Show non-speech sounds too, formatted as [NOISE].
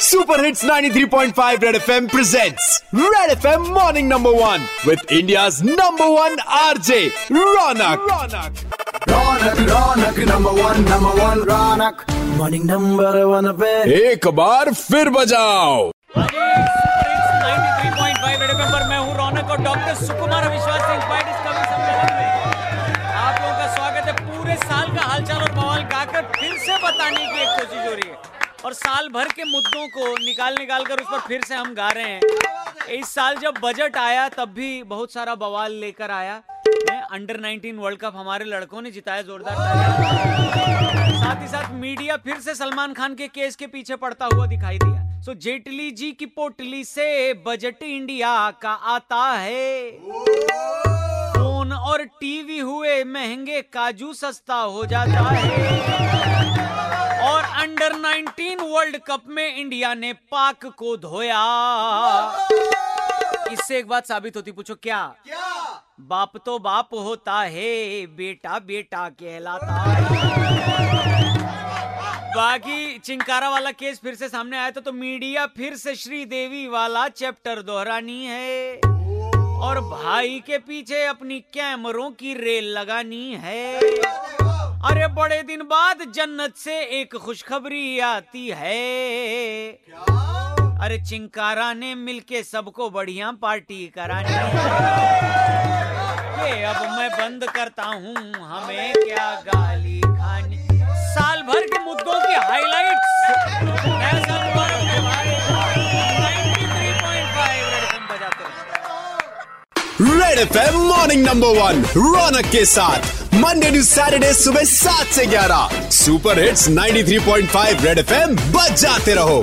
Super hits 93.5 red FM presents red FM morning number one with India's number one RJ Raunak Raunak Raunak Raunak number one number one Raunak morning number one पे एक बार फिर बजाओ मैं हूँ रौनक और doctor सुकुमार विश्वास से inspired इस कवि सम्मेलन में आप लोगों का स्वागत है। पूरे साल का हालचाल और बवाल गाकर फिर से बताने की एक कोशिश हो रही है। और साल भर के मुद्दों को निकाल निकाल कर उस पर फिर से हम गा रहे हैं। इस साल जब बजट आया, तब भी बहुत सारा बवाल लेकर आया। अंडर 19 वर्ल्ड कप हमारे लड़कों ने जिताया, जोरदार साथ ही साथ मीडिया फिर से सलमान खान के केस के पीछे पड़ता हुआ दिखाई दिया। सो जेटली जी की पोटली से बजट इंडिया का आता है। फ़ोन और टीवी हुए, महँगे, काजू सस्ता हो जाता है। 2019 वर्ल्ड कप में इंडिया ने पाक को धोया। इससे एक बात साबित होती पूछो क्या? क्या? बाप तो बाप होता है बेटा बेटा कहलाता है। बाकी चिंकारा वाला केस फिर से सामने आया था तो मीडिया फिर से श्रीदेवी वाला चैप्टर दोहरानी है। और भाई के पीछे अपनी कैमरों की रेल लगानी है। अरे बड़े दिन बाद जन्नत से एक खुशखबरी आती है। अरे चिंकारा ने मिलके सबको बढ़िया पार्टी करानी [LAUGHS] ये अब मैं बंद करता हूँ हमें क्या गाली खानी? रहो F M morning number one Raunak के साथ। मंडे टू सैटरडे सुबह सात से ग्यारह। सुपर हिट्स 93.5 रेड एफएम बजाते रहो।